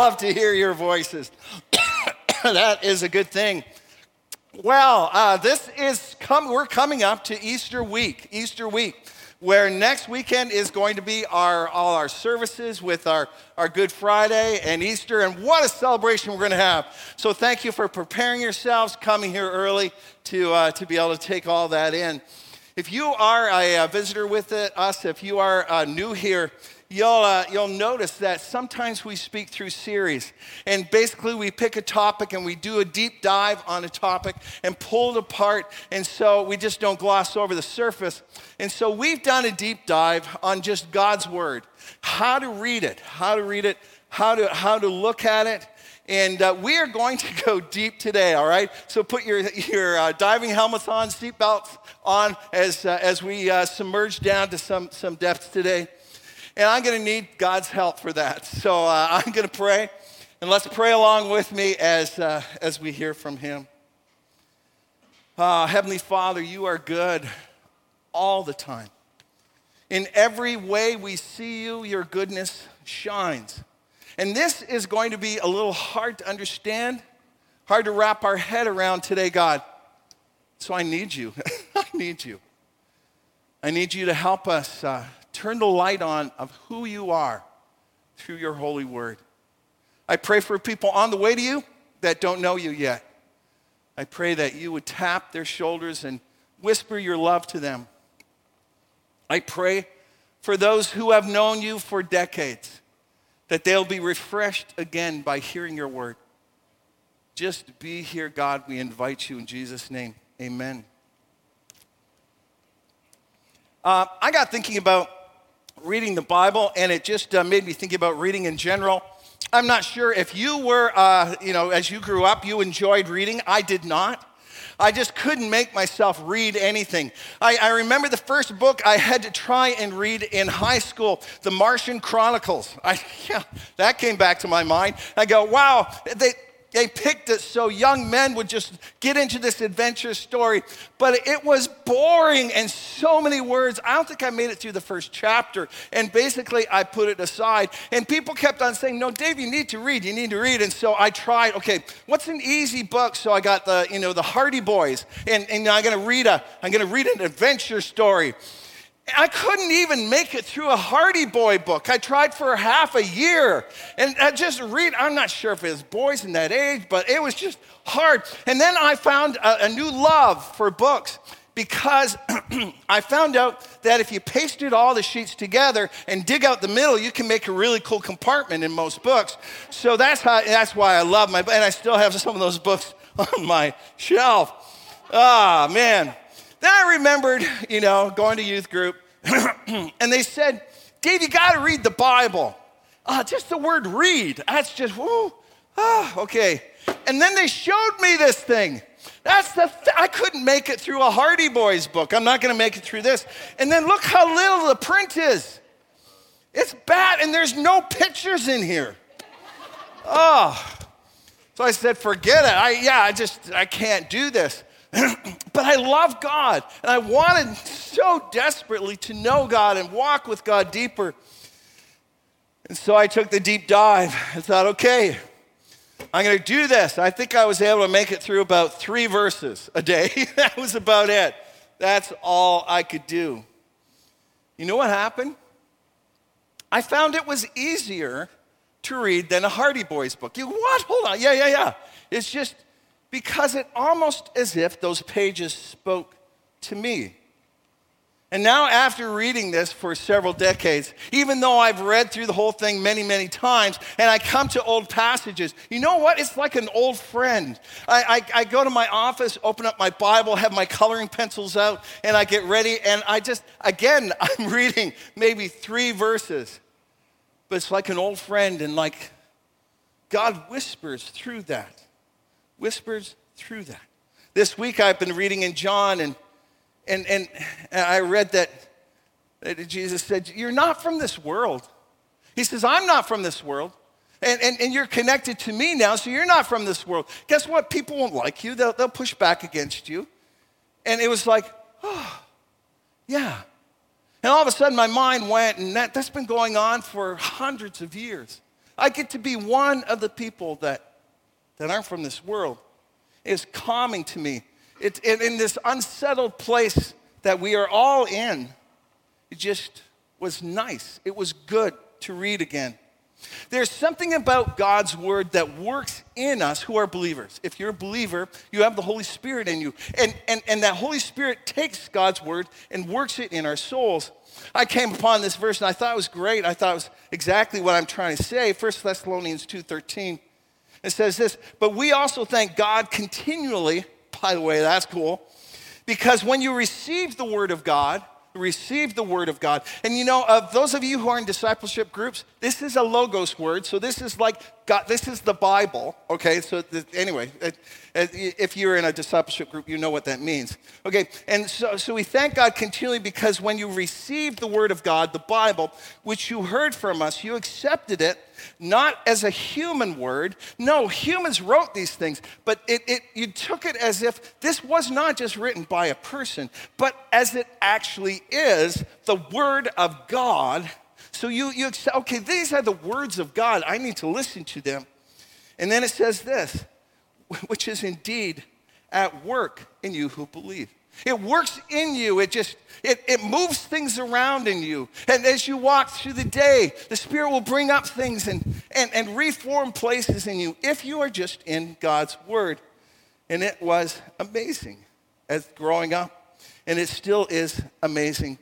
love to hear your voices. that is a good thing. Well, uh, this is come. We're coming up to Easter week. Easter week, where next weekend is going to be our all our services with our our Good Friday and Easter, and what a celebration we're going to have. So, thank you for preparing yourselves, coming here early to uh, to be able to take all that in. If you are a, a visitor with it, us, if you are uh, new here, you'll, uh, you'll notice that sometimes we speak through series. And basically, we pick a topic and we do a deep dive on a topic and pull it apart. And so we just don't gloss over the surface. And so we've done a deep dive on just God's Word how to read it, how to read it, how to, how to look at it. And uh, we are going to go deep today, all right? So put your, your uh, diving helmets on, seatbelts on as, uh, as we uh, submerge down to some, some depths today. And I'm going to need God's help for that. So uh, I'm going to pray. And let's pray along with me as, uh, as we hear from Him. Uh, Heavenly Father, you are good all the time. In every way we see you, your goodness shines. And this is going to be a little hard to understand, hard to wrap our head around today, God. So I need you. I need you. I need you to help us uh, turn the light on of who you are through your holy word. I pray for people on the way to you that don't know you yet. I pray that you would tap their shoulders and whisper your love to them. I pray for those who have known you for decades that they'll be refreshed again by hearing your word. Just be here, God. We invite you in Jesus' name. Amen. Uh, I got thinking about reading the Bible, and it just uh, made me think about reading in general. I'm not sure if you were, uh, you know, as you grew up, you enjoyed reading. I did not. I just couldn't make myself read anything. I, I, remember the first book I had to try and read in high school, The Martian Chronicles. I, yeah, that came back to my mind. I go, wow, they, they picked it so young men would just get into this adventure story. But it was boring and so many words. I don't think I made it through the first chapter. And basically, I put it aside. And people kept on saying, No, Dave, you need to read. You need to read. And so I tried, okay, what's an easy book? So I got the, you know, the Hardy Boys. And, and I'm going to read a, I'm going to read an adventure story. I couldn't even make it through a Hardy Boy book. I tried for half a year. And I just read, I'm not sure if it was boys in that age, but it was just hard. And then I found a, a new love for books because I found out that if you pasted all the sheets together and dig out the middle, you can make a really cool compartment in most books. So that's, how, that's why I love my, and I still have some of those books on my shelf. Ah, oh, man. Then I remembered, you know, going to youth group, and they said, Dave, you got to read the Bible. Uh, just the word read, that's just, whoo, ah, okay. And then they showed me this thing. That's the, th- I couldn't make it through a Hardy Boys book. I'm not going to make it through this. And then look how little the print is. It's bad, and there's no pictures in here. Oh. So I said, forget it. I, yeah, I just, I can't do this. but I love God, and I wanted so desperately to know God and walk with God deeper. And so I took the deep dive and thought, okay, I'm going to do this. I think I was able to make it through about three verses a day. that was about it. That's all I could do. You know what happened? I found it was easier to read than a Hardy Boys book. You what? Hold on. Yeah, yeah, yeah. It's just because it almost as if those pages spoke to me. And now, after reading this for several decades, even though I've read through the whole thing many, many times, and I come to old passages, you know what? It's like an old friend. I, I, I, go to my office, open up my Bible, have my coloring pencils out, and I get ready, and I just, again, I'm reading maybe three verses. But it's like an old friend, and like God whispers through that whispers through that. This week I've been reading in John, and, and, and I read that, that Jesus said, You're not from this world. He says, I'm not from this world. And, and, and you're connected to me now, so you're not from this world. Guess what? People won't like you, they'll, they'll push back against you. And it was like, oh, yeah. And all of a sudden, my mind went, and that, that's been going on for hundreds of years. I get to be one of the people that, that aren't from this world. is calming to me. It's in, in this unsettled place that we are all in. It just was nice. It was good to read again. There's something about God's word that works in us who are believers. If you're a believer, you have the Holy Spirit in you. And, and, and that Holy Spirit takes God's word and works it in our souls. I came upon this verse and I thought it was great. I thought it was exactly what I'm trying to say. 1 Thessalonians 2:13. It says this, but we also thank God continually, by the way, that's cool, because when you receive the word of God, receive the word of God. And you know, uh, those of you who are in discipleship groups, this is a logos word. So this is like God, this is the Bible. Okay, so th- anyway, uh, uh, if you're in a discipleship group, you know what that means. Okay, and so, so we thank God continually because when you received the word of God, the Bible, which you heard from us, you accepted it not as a human word. No, humans wrote these things, but it, it, you took it as if this was not just written by a person, but as it actually is the word of God. So you, you accept, okay, these are the words of God. I need to listen to them. And then it says this, which is indeed at work in you who believe. It works in you. It just, it, it moves things around in you. And as you walk through the day, the Spirit will bring up things and, and, and reform places in you if you are just in God's Word. And it was amazing as growing up. And it still is amazing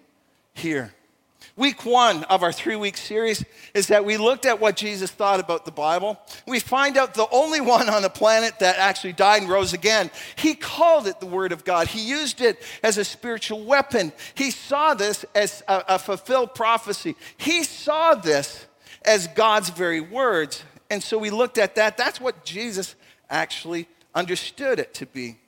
here. Week one of our three week series is that we looked at what Jesus thought about the Bible. We find out the only one on the planet that actually died and rose again. He called it the Word of God, he used it as a spiritual weapon. He saw this as a, a fulfilled prophecy, he saw this as God's very words. And so we looked at that. That's what Jesus actually understood it to be.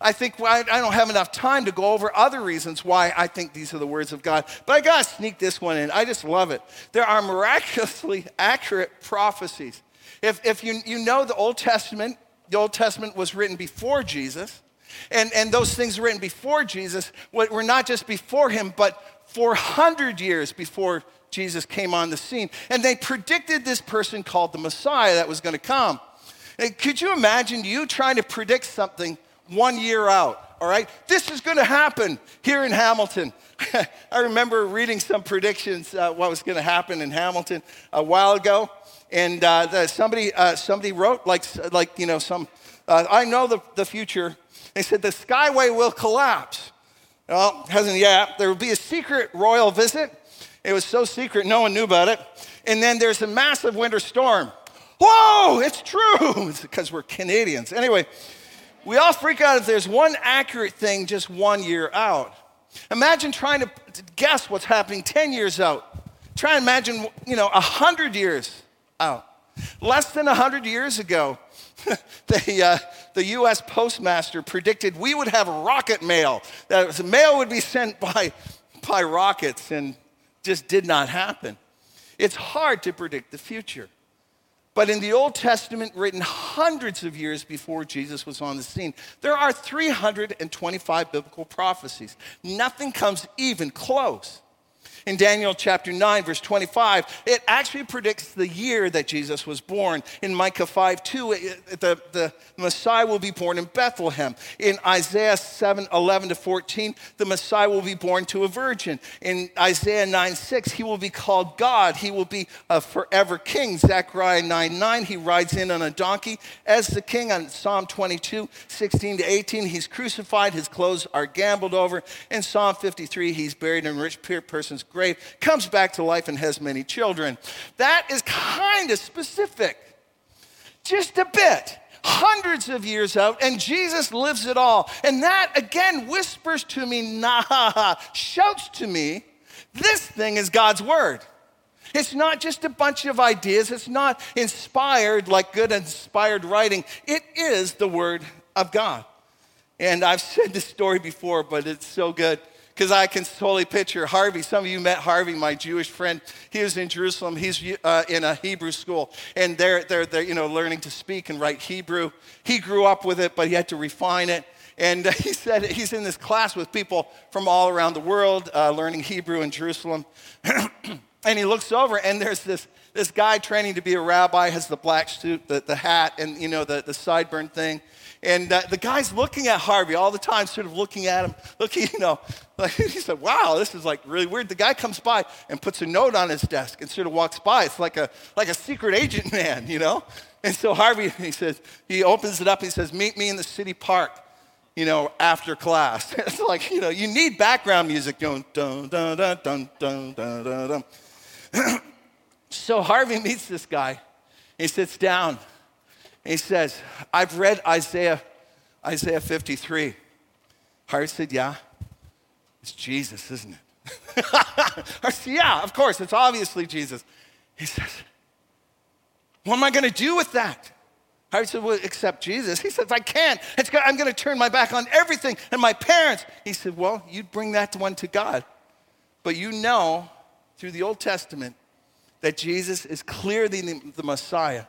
I think I don't have enough time to go over other reasons why I think these are the words of God, but I got to sneak this one in. I just love it. There are miraculously accurate prophecies. If, if you, you know the Old Testament, the Old Testament was written before Jesus, and, and those things written before Jesus were not just before him, but 400 years before Jesus came on the scene. And they predicted this person called the Messiah that was going to come. And could you imagine you trying to predict something one year out, all right? This is going to happen here in Hamilton. I remember reading some predictions, uh, what was going to happen in Hamilton a while ago. And uh, the, somebody, uh, somebody wrote, like, like you know, some, uh, I know the, the future. They said the Skyway will collapse. Well, hasn't yet. There will be a secret royal visit. It was so secret, no one knew about it. And then there's a massive winter storm. Whoa, it's true. It's because we're Canadians. Anyway, we all freak out if there's one accurate thing just one year out. Imagine trying to guess what's happening 10 years out. Try and imagine, you know, 100 years out. Less than 100 years ago, the, uh, the US postmaster predicted we would have rocket mail, that mail would be sent by, by rockets, and just did not happen. It's hard to predict the future. But in the Old Testament, written hundreds of years before Jesus was on the scene, there are 325 biblical prophecies. Nothing comes even close in Daniel chapter 9, verse 25, it actually predicts the year that Jesus was born. In Micah 5 2, it, the, the Messiah will be born in Bethlehem. In Isaiah 7 11 to 14, the Messiah will be born to a virgin. In Isaiah 9 6, he will be called God. He will be a forever king. Zechariah 9 9, he rides in on a donkey as the king. On Psalm 22 16 to 18, he's crucified, his clothes are gambled over. In Psalm 53, he's buried in a rich person's grave, comes back to life and has many children. That is kind of specific, just a bit. Hundreds of years out, and Jesus lives it all. And that again whispers to me, nah, shouts to me, this thing is God's word. It's not just a bunch of ideas. It's not inspired like good inspired writing. It is the Word of God. And I've said this story before, but it's so good because I can totally picture Harvey. Some of you met Harvey, my Jewish friend. He was in Jerusalem. He's uh, in a Hebrew school, and they're, they're, they're you know, learning to speak and write Hebrew. He grew up with it, but he had to refine it. And uh, he said he's in this class with people from all around the world uh, learning Hebrew in Jerusalem. And he looks over, and there's this, this guy training to be a rabbi, has the black suit, the, the hat, and you know, the, the sideburn thing. And uh, the guy's looking at Harvey all the time, sort of looking at him, looking, you know, like he said, wow, this is like really weird. The guy comes by and puts a note on his desk and sort of walks by. It's like a, like a secret agent man, you know? And so Harvey, he says, he opens it up he says, meet me in the city park, you know, after class. it's like, you know, you need background music going, dun, dun, dun, dun, dun, dun, dun, dun. so Harvey meets this guy. He sits down he says, I've read Isaiah, Isaiah 53. Harvey said, Yeah, it's Jesus, isn't it? I said, Yeah, of course, it's obviously Jesus. He says, What am I going to do with that? Harvey said, Well, accept Jesus. He says, I can't. I'm going to turn my back on everything and my parents. He said, Well, you'd bring that one to God. But you know through the Old Testament that Jesus is clearly the Messiah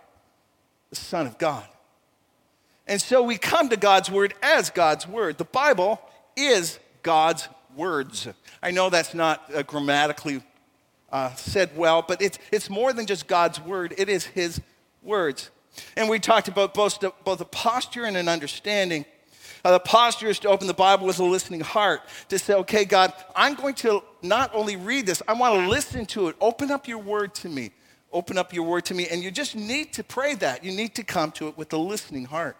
the Son of God. And so we come to God's Word as God's Word. The Bible is God's words. I know that's not uh, grammatically uh, said well, but it's, it's more than just God's Word, it is His words. And we talked about both, both a posture and an understanding. Uh, the posture is to open the Bible with a listening heart, to say, okay, God, I'm going to not only read this, I want to listen to it. Open up your word to me open up your word to me. And you just need to pray that. You need to come to it with a listening heart.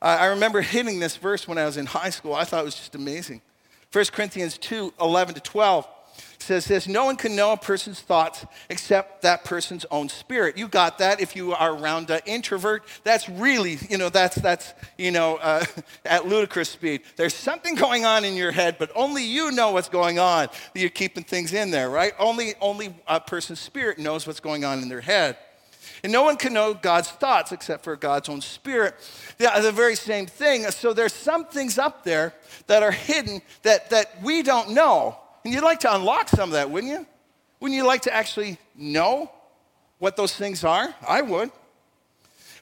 Uh, I remember hitting this verse when I was in high school. I thought it was just amazing. 1 Corinthians 2 11 to 12 says this No one can know a person's thoughts except that person's own spirit. You got that if you are around an introvert. That's really, you know, that's, that's you know, uh, at ludicrous speed. There's something going on in your head, but only you know what's going on. You're keeping things in there, right? Only, only a person's spirit knows what's going on in their head. And no one can know God's thoughts except for God's own spirit. Yeah, the very same thing. So there's some things up there that are hidden that, that we don't know. And you'd like to unlock some of that, wouldn't you? Wouldn't you like to actually know what those things are? I would.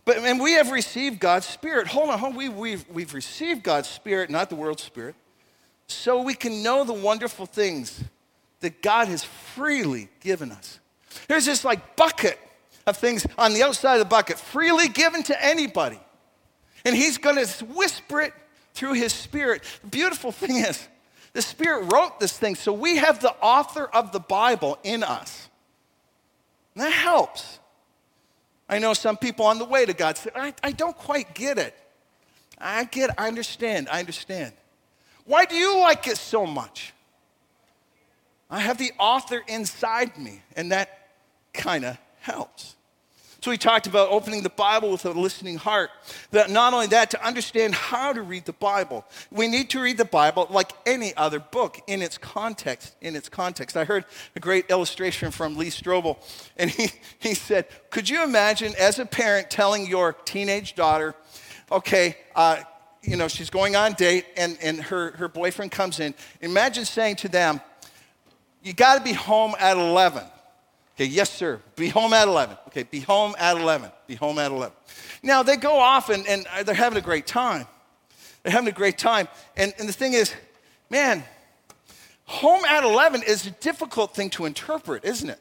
But and we have received God's Spirit. Hold on, hold on. We, we've, we've received God's Spirit, not the world's Spirit, so we can know the wonderful things that God has freely given us. There's this like bucket of things on the outside of the bucket, freely given to anybody. And He's going to whisper it through His Spirit. The beautiful thing is, the Spirit wrote this thing, so we have the author of the Bible in us. And that helps. I know some people on the way to God say, I, I don't quite get it. I get, I understand, I understand. Why do you like it so much? I have the author inside me, and that kind of helps. So we talked about opening the Bible with a listening heart. That not only that, to understand how to read the Bible. We need to read the Bible like any other book in its context. In its context. I heard a great illustration from Lee Strobel, and he, he said, Could you imagine as a parent telling your teenage daughter, okay, uh, you know, she's going on date and, and her, her boyfriend comes in. Imagine saying to them, You got to be home at 11. Okay, yes, sir. Be home at 11. Okay, be home at 11. Be home at 11. Now, they go off and, and uh, they're having a great time. They're having a great time. And, and the thing is, man, home at 11 is a difficult thing to interpret, isn't it?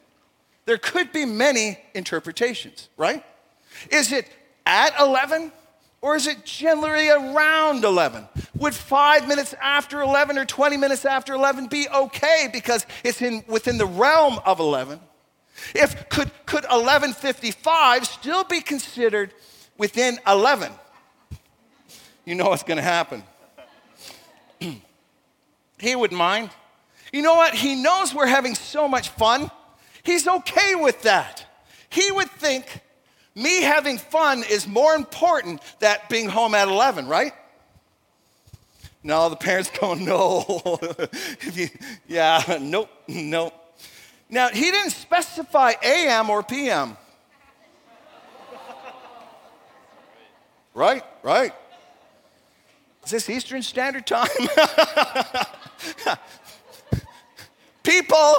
There could be many interpretations, right? Is it at 11? Or is it generally around 11? Would five minutes after 11 or 20 minutes after 11 be okay because it's in, within the realm of 11? If could, could 1155 still be considered within 11? You know what's going to happen. he wouldn't mind. You know what? He knows we're having so much fun. He's okay with that. He would think me having fun is more important than being home at 11, right? No, the parents go, no. yeah, nope, nope. Now, he didn't specify AM or PM. Right? Right? Is this Eastern Standard Time? people,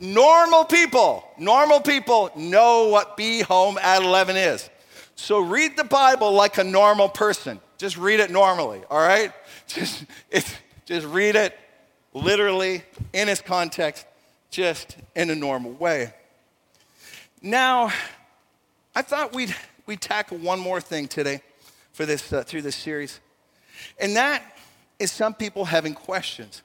normal people, normal people know what be home at 11 is. So read the Bible like a normal person. Just read it normally, all right? Just, just read it literally in its context just in a normal way. Now, I thought we'd, we'd tackle one more thing today for this, uh, through this series, and that is some people having questions.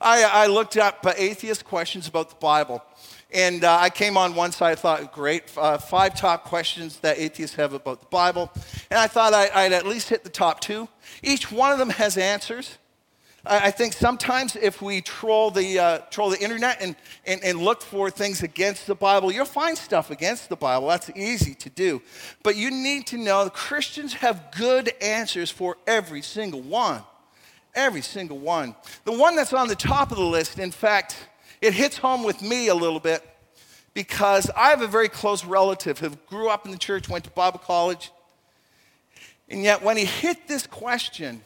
I, I looked up uh, atheist questions about the Bible. And uh, I came on one side, I thought, great, uh, five top questions that atheists have about the Bible. And I thought I, I'd at least hit the top two. Each one of them has answers. I think sometimes if we troll the, uh, troll the internet and, and, and look for things against the Bible, you'll find stuff against the Bible. That's easy to do. But you need to know that Christians have good answers for every single one. Every single one. The one that's on the top of the list, in fact, it hits home with me a little bit because I have a very close relative who grew up in the church, went to Bible college, and yet when he hit this question,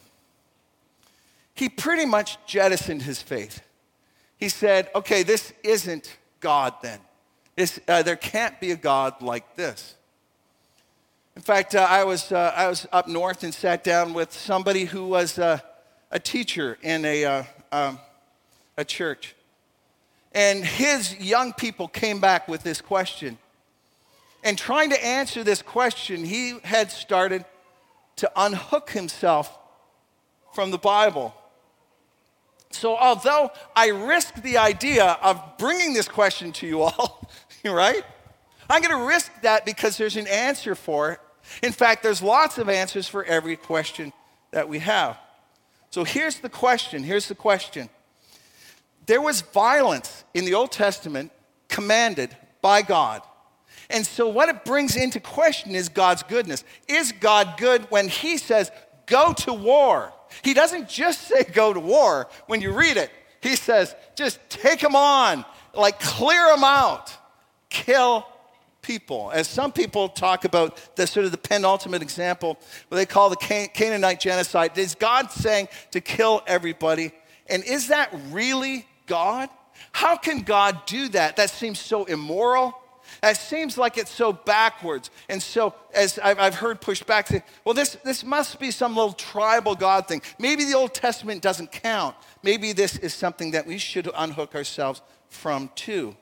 he pretty much jettisoned his faith. He said, okay, this isn't God then. This, uh, there can't be a God like this. In fact, uh, I, was, uh, I was up north and sat down with somebody who was uh, a teacher in a, uh, um, a church. And his young people came back with this question. And trying to answer this question, he had started to unhook himself from the Bible. So, although I risk the idea of bringing this question to you all, right? I'm going to risk that because there's an answer for it. In fact, there's lots of answers for every question that we have. So, here's the question. Here's the question there was violence in the Old Testament commanded by God. And so, what it brings into question is God's goodness. Is God good when He says, go to war? He doesn't just say go to war when you read it, He says, just take them on, like clear them out, kill people. As some people talk about the sort of the penultimate example, what they call the Canaanite genocide, is God saying to kill everybody? And is that really God? How can God do that? That seems so immoral. That seems like it's so backwards. And so, as I've heard pushed back, say, well, this, this must be some little tribal God thing. Maybe the Old Testament doesn't count. Maybe this is something that we should unhook ourselves from too.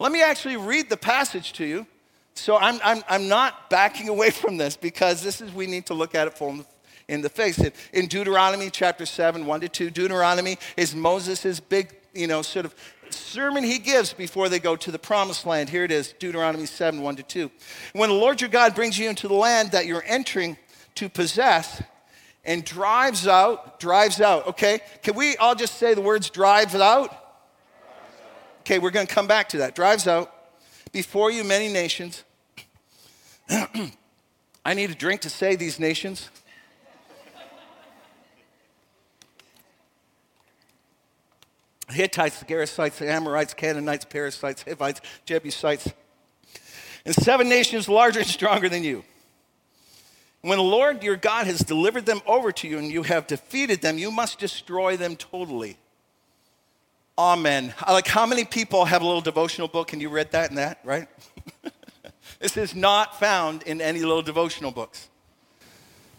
Let me actually read the passage to you. So I'm, I'm, I'm not backing away from this because this is, we need to look at it full in the face. In Deuteronomy chapter 7, 1 to 2, Deuteronomy is Moses' big you know, sort of sermon he gives before they go to the promised land. Here it is, Deuteronomy 7, 1 to 2. When the Lord your God brings you into the land that you're entering to possess and drives out, drives out, okay? Can we all just say the words drives out? Okay, we're going to come back to that. Drives out before you many nations. I need a drink to say these nations. Hittites, Gerasites, Amorites, Canaanites, Perizzites, Hivites, Jebusites, and seven nations larger and stronger than you. When the Lord your God has delivered them over to you and you have defeated them, you must destroy them totally. Amen. Like, how many people have a little devotional book and you read that and that, right? this is not found in any little devotional books.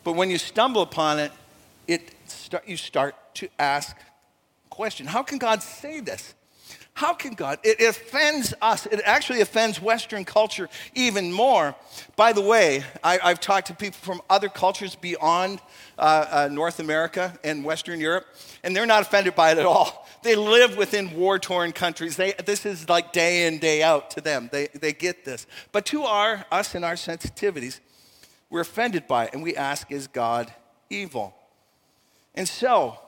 But when you stumble upon it, it you start to ask question How can God say this? How can God? It offends us. It actually offends Western culture even more. By the way, I, have talked to people from other cultures beyond uh, uh, North America and Western Europe, and they're not offended by it at all. They live within war torn countries. They, this is like day in, day out to them. They, they get this. But to our, us and our sensitivities, we're offended by it, and we ask, is God evil? And so,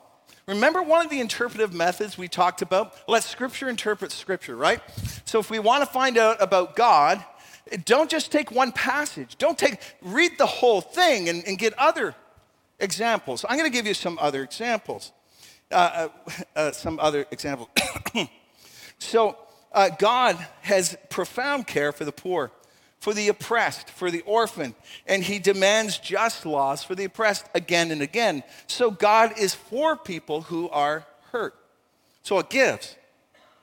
Remember one of the interpretive methods we talked about? Let Scripture interpret Scripture, right? So if we want to find out about God, don't just take one passage. Don't take, read the whole thing and, and get other examples. I'm going to give you some other examples. Uh, uh, uh, some other examples. so, uh, God has profound care for the poor for the oppressed, for the orphan, and he demands just laws for the oppressed again and again. So God is for people who are hurt. So it gives.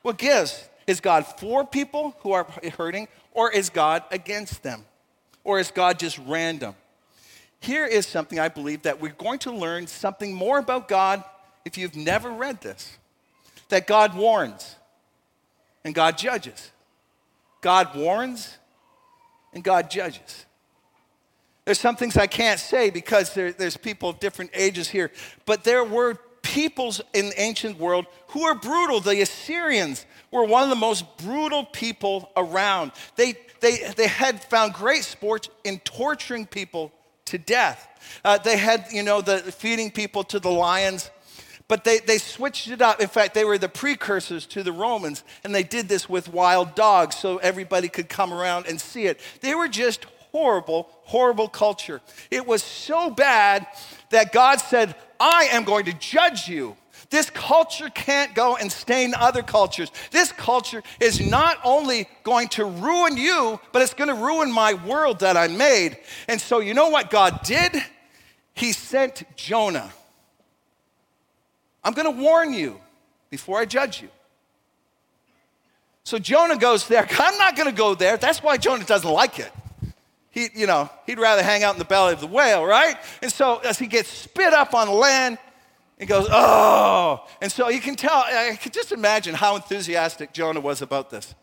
What gives? Is God for people who are hurting, or is God against them? Or is God just random? Here is something I believe that we're going to learn something more about God if you've never read this. That God warns. and God judges. God warns and God judges. There's some things I can't say because there, there's people of different ages here, but there were peoples in the ancient world who were brutal. The Assyrians were one of the most brutal people around. They, they, they had found great sport in torturing people to death. Uh, they had, you know, the feeding people to the lions, but they, they switched it up. In fact, they were the precursors to the Romans, and they did this with wild dogs so everybody could come around and see it. They were just horrible, horrible culture. It was so bad that God said, I am going to judge you. This culture can't go and stain other cultures. This culture is not only going to ruin you, but it's going to ruin my world that I made. And so, you know what God did? He sent Jonah. I'm going to warn you before I judge you. So Jonah goes there. I'm not going to go there. That's why Jonah doesn't like it. He, you know, he'd rather hang out in the belly of the whale, right? And so as he gets spit up on land, he goes, oh. And so you can tell, I can just imagine how enthusiastic Jonah was about this.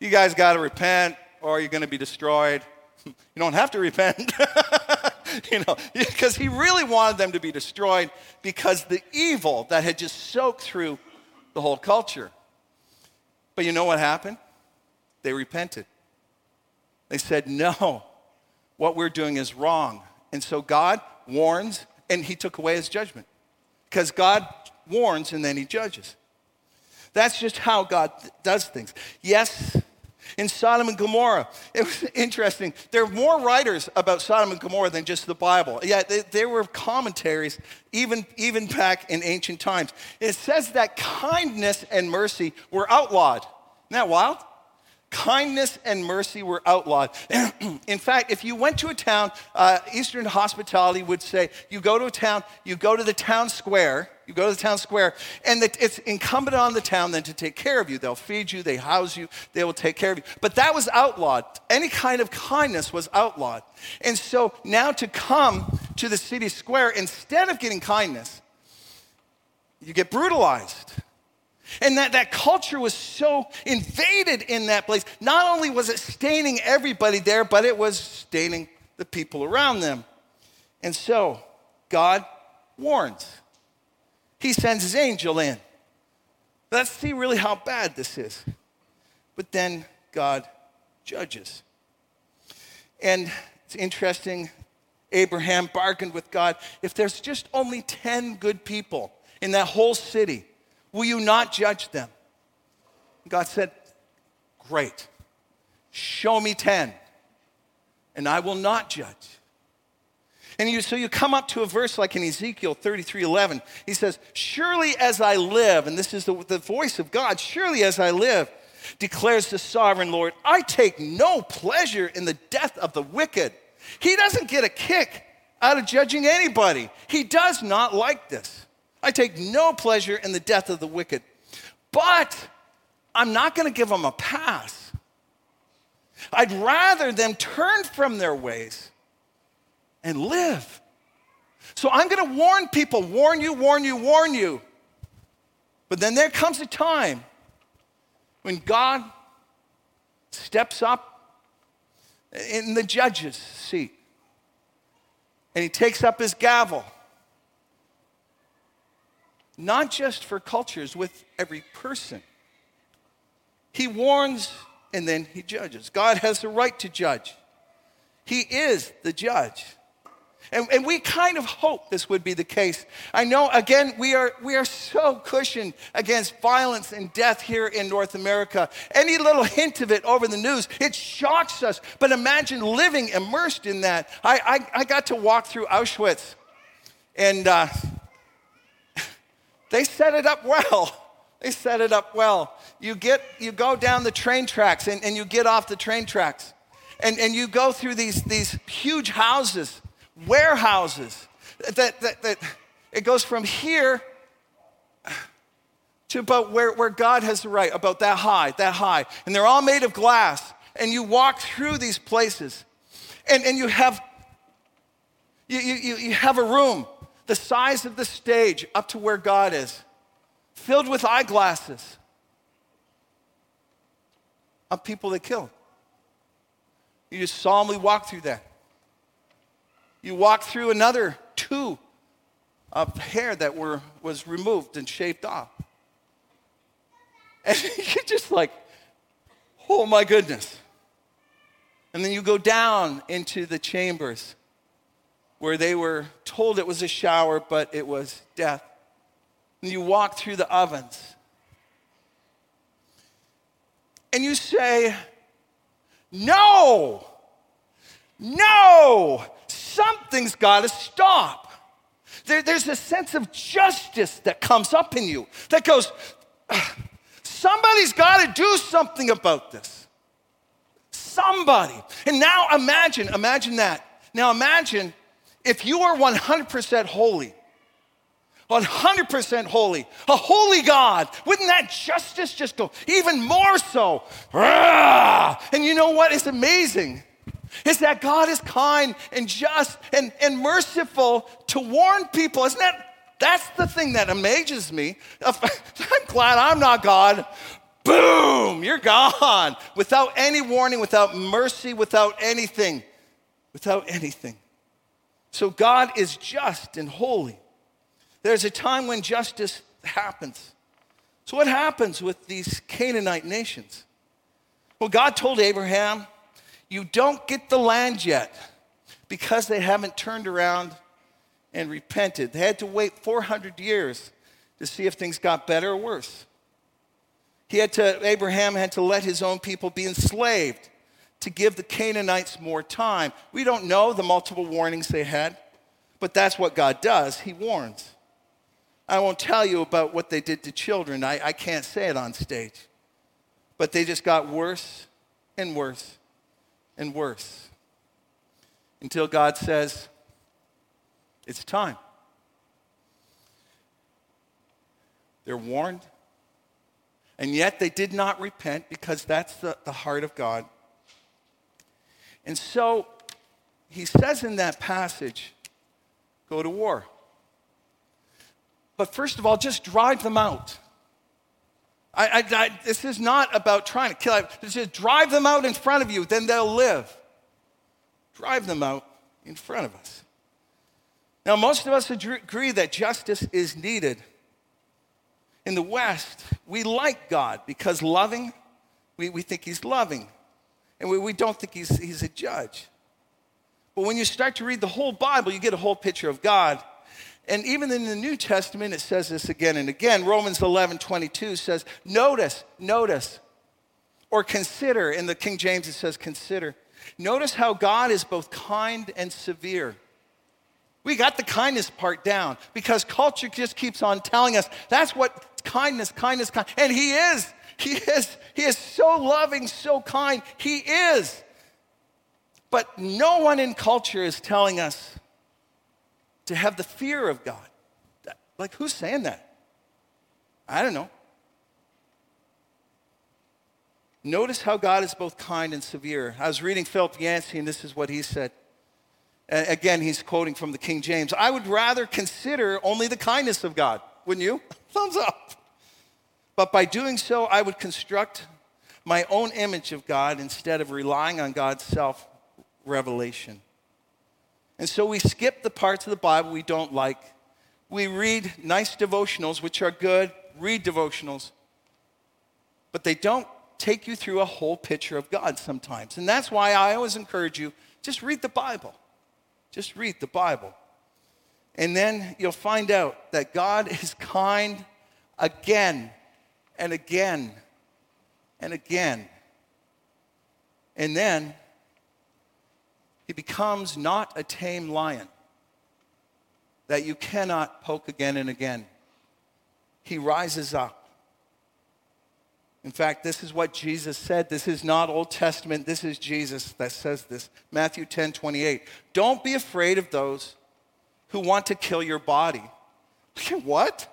You guys got to repent or you're going to be destroyed. You don't have to repent. you know, because he really wanted them to be destroyed because the evil that had just soaked through the whole culture. But you know what happened? They repented. They said, no, what we're doing is wrong. And so God warns and he took away his judgment because God warns and then he judges. That's just how God does things. Yes, in Sodom and Gomorrah, it was interesting. There are more writers about Sodom and Gomorrah than just the Bible. Yeah, there were commentaries even, even back in ancient times. It says that kindness and mercy were outlawed. Isn't that wild? kindness and mercy were outlawed. In fact, if you went to a town, uh, Eastern hospitality would say, you go to a town, you go to the town square, you go to the town square, and it's incumbent on the town then to take care of you. They'll feed you, they house you, they will take care of you. But that was outlawed. Any kind of kindness was outlawed. And so now to come to the city square, instead of getting kindness, you get brutalized. And that, that culture was so invaded in that place. Not only was it staining everybody there, but it was staining the people around them. And so God warns. He sends his angel in. Let's see really how bad this is. But then God judges. And it's interesting, Abraham bargained with God if there's just only 10 good people in that whole city, Will you not judge them? God said, Great. Show me 10, and I will not judge. And you, so you come up to a verse like in Ezekiel 33 11. He says, Surely as I live, and this is the, the voice of God, surely as I live, declares the sovereign Lord, I take no pleasure in the death of the wicked. He doesn't get a kick out of judging anybody, he does not like this. I take no pleasure in the death of the wicked. But I'm not going to give them a pass. I'd rather them turn from their ways and live. So I'm going to warn people, warn you, warn you, warn you. But then there comes a time when God steps up in the judge's seat and he takes up his gavel not just for cultures, with every person. He warns and then he judges. God has the right to judge, He is the judge. And, and, we kind of hope this would be the case. I know, again, we are, we are so cushioned against violence and death here in North America. Any little hint of it over the news, it shocks us. But imagine living immersed in that. I, I, I got to walk through Auschwitz, and uh, they set it up well. They set it up well. You get you go down the train tracks and, and you get off the train tracks. And, and you go through these, these huge houses, warehouses, that, that, that it goes from here to about where, where God has the right, about that high, that high. And they're all made of glass. And you walk through these places. And, and you have you, you, you have a room the size of the stage up to where God is, filled with eyeglasses. of people they killed. You just solemnly walk through that. You walk through another two of hair that were, was removed and shaved off. And you're just like, oh my goodness. And then you go down into the chambers where they were told it was a shower, but it was death. And you walk through the ovens. And you say, No, no, something's got to stop. There, there's a sense of justice that comes up in you that goes, Somebody's got to do something about this. Somebody. And now imagine, imagine that. Now imagine if you are 100% holy, 100% holy, a holy God, wouldn't that justice just go even more so? And you know what is amazing? Is that God is kind and just and, and merciful to warn people. Isn't that that's the thing that amazes me. I'm glad I'm not God. Boom, you're gone. Without any warning, without mercy, without anything. Without anything. So God is just and holy. There's a time when justice happens. So, what happens with these Canaanite nations? Well, God told Abraham, You don't get the land yet because they haven't turned around and repented. They had to wait 400 years to see if things got better or worse. He had to, Abraham had to let his own people be enslaved to give the Canaanites more time. We don't know the multiple warnings they had, but that's what God does. He warns. I won't tell you about what they did to children. I, I can't say it on stage. But they just got worse and worse and worse until God says, it's time. They're warned, and yet they did not repent because that's the, the heart of God. And so he says in that passage go to war. But first of all, just drive them out. I, I, I, this is not about trying to kill. Just drive them out in front of you, then they'll live. Drive them out in front of us. Now, most of us agree that justice is needed. In the West, we like God because loving, we, we think He's loving, and we, we don't think he's, he's a judge. But when you start to read the whole Bible, you get a whole picture of God. And even in the New Testament, it says this again and again. Romans 11 22 says, Notice, notice, or consider. In the King James, it says, Consider. Notice how God is both kind and severe. We got the kindness part down because culture just keeps on telling us that's what kindness, kindness, kind. And he is. He is. He is so loving, so kind. He is. But no one in culture is telling us to have the fear of God. Like, who's saying that? I don't know. Notice how God is both kind and severe. I was reading Philip Yancey, and this is what he said. Again, he's quoting from the King James. I would rather consider only the kindness of God, wouldn't you? Thumbs up. But by doing so, I would construct my own image of God instead of relying on God's self revelation. And so we skip the parts of the Bible we don't like. We read nice devotionals, which are good, read devotionals, but they don't take you through a whole picture of God sometimes. And that's why I always encourage you just read the Bible. Just read the Bible. And then you'll find out that God is kind again and again and again. And then he becomes not a tame lion that you cannot poke again and again. He rises up. In fact, this is what Jesus said. This is not Old Testament. This is Jesus that says this. Matthew 10 28. Don't be afraid of those who want to kill your body. what?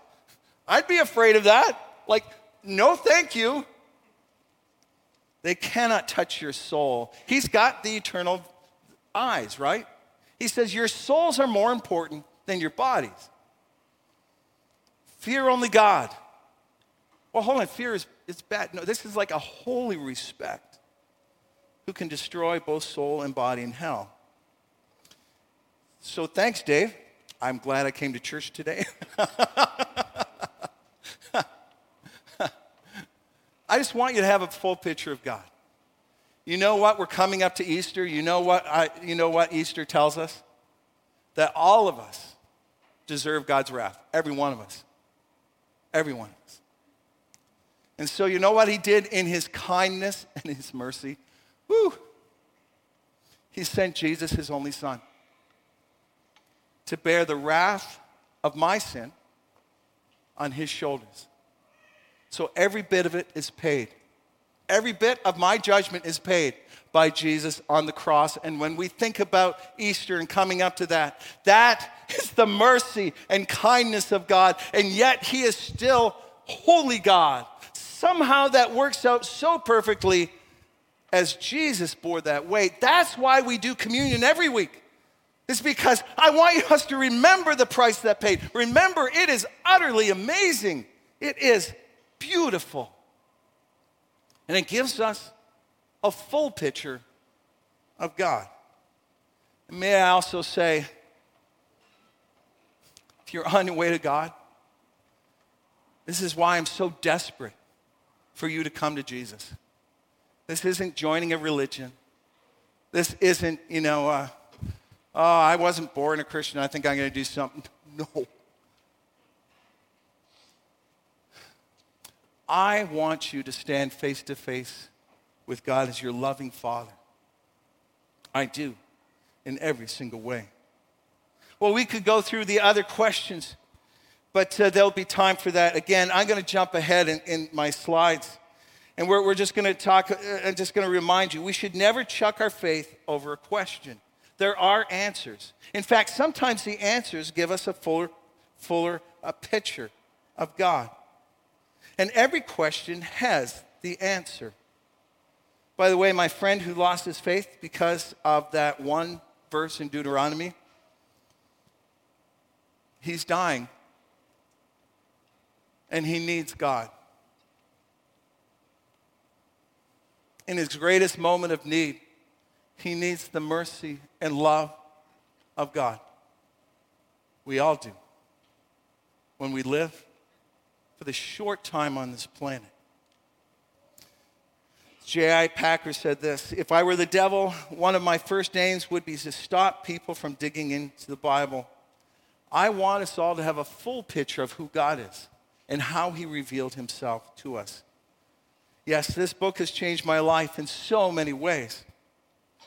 I'd be afraid of that. Like, no, thank you. They cannot touch your soul. He's got the eternal eyes, right? He says, Your souls are more important than your bodies. Fear only God. Well, hold on, fear is it's bad. No, this is like a holy respect. who can destroy both soul and body in hell. So thanks, Dave. I'm glad I came to church today. I just want you to have a full picture of God. You know what? We're coming up to Easter. You know what, I, you know what Easter tells us? That all of us deserve God's wrath. Every one of us. Every one of us. And so, you know what he did in his kindness and his mercy? Woo! He sent Jesus, his only son, to bear the wrath of my sin on his shoulders. So every bit of it is paid. Every bit of my judgment is paid by Jesus on the cross. And when we think about Easter and coming up to that, that is the mercy and kindness of God. And yet, He is still holy God. Somehow that works out so perfectly as Jesus bore that weight. That's why we do communion every week. It's because I want us to remember the price that paid. Remember, it is utterly amazing. It is beautiful. And it gives us a full picture of God. And may I also say, if you're on your way to God, this is why I'm so desperate for you to come to Jesus. This isn't joining a religion. This isn't, you know, uh, oh, I wasn't born a Christian. I think I'm going to do something. No. I want you to stand face to face with God as your loving Father. I do, in every single way. Well, we could go through the other questions, but uh, there'll be time for that. Again, I'm going to jump ahead in, in my slides, and we're, we're just going to talk, uh, I'm just going to remind you we should never chuck our faith over a question. There are answers. In fact, sometimes the answers give us a fuller, fuller a picture of God. And every question has the answer. By the way, my friend who lost his faith because of that one verse in Deuteronomy, he's dying and he needs God. In his greatest moment of need, he needs the mercy and love of God. We all do. When we live for the short time on this planet. J.I. Packer said this If I were the devil, one of my first aims would be to stop people from digging into the Bible. I want us all to have a full picture of who God is and how he revealed himself to us. Yes, this book has changed my life in so many ways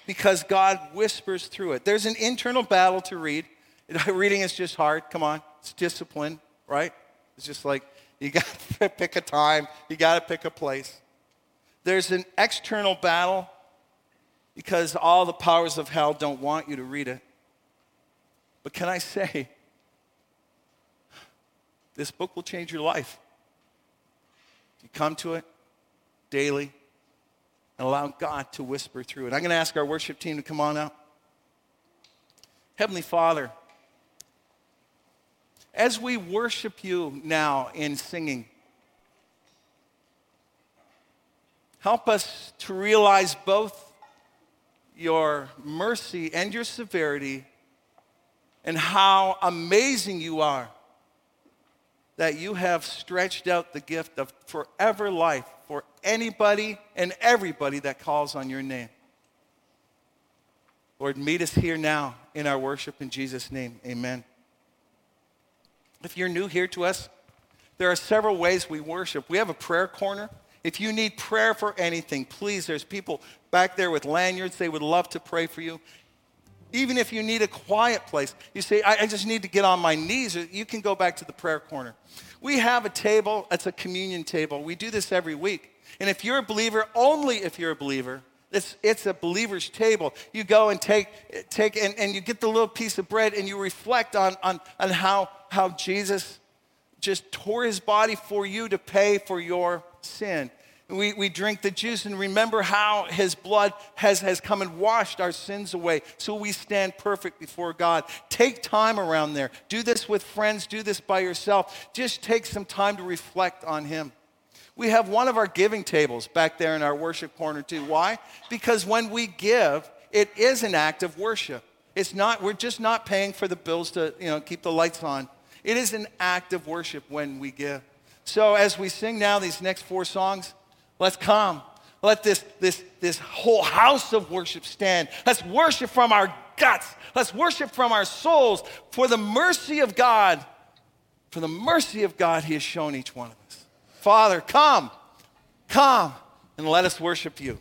because God whispers through it. There's an internal battle to read. Reading is just hard. Come on, it's discipline, right? It's just like you got to pick a time, you got to pick a place. There's an external battle because all the powers of hell don't want you to read it. But can I say, this book will change your life. If you come to it daily and allow God to whisper through it. I'm going to ask our worship team to come on out. Heavenly Father, as we worship you now in singing, help us to realize both your mercy and your severity and how amazing you are that you have stretched out the gift of forever life for anybody and everybody that calls on your name. Lord, meet us here now in our worship in Jesus' name. Amen. If you're new here to us, there are several ways we worship. We have a prayer corner. If you need prayer for anything, please, there's people back there with lanyards. They would love to pray for you. Even if you need a quiet place, you say, I, I just need to get on my knees, you can go back to the prayer corner. We have a table, it's a communion table. We do this every week. And if you're a believer, only if you're a believer, it's, it's a believer's table. You go and take, take and, and you get the little piece of bread and you reflect on, on, on how, how Jesus just tore his body for you to pay for your sin. We, we drink the juice and remember how his blood has, has come and washed our sins away so we stand perfect before God. Take time around there. Do this with friends, do this by yourself. Just take some time to reflect on him. We have one of our giving tables back there in our worship corner, too. Why? Because when we give, it is an act of worship. It's not, we're just not paying for the bills to, you know, keep the lights on. It is an act of worship when we give. So as we sing now these next four songs, let's come. Let this, this, this whole house of worship stand. Let's worship from our guts. Let's worship from our souls for the mercy of God. For the mercy of God, He has shown each one of us. Father, come, come, and let us worship you.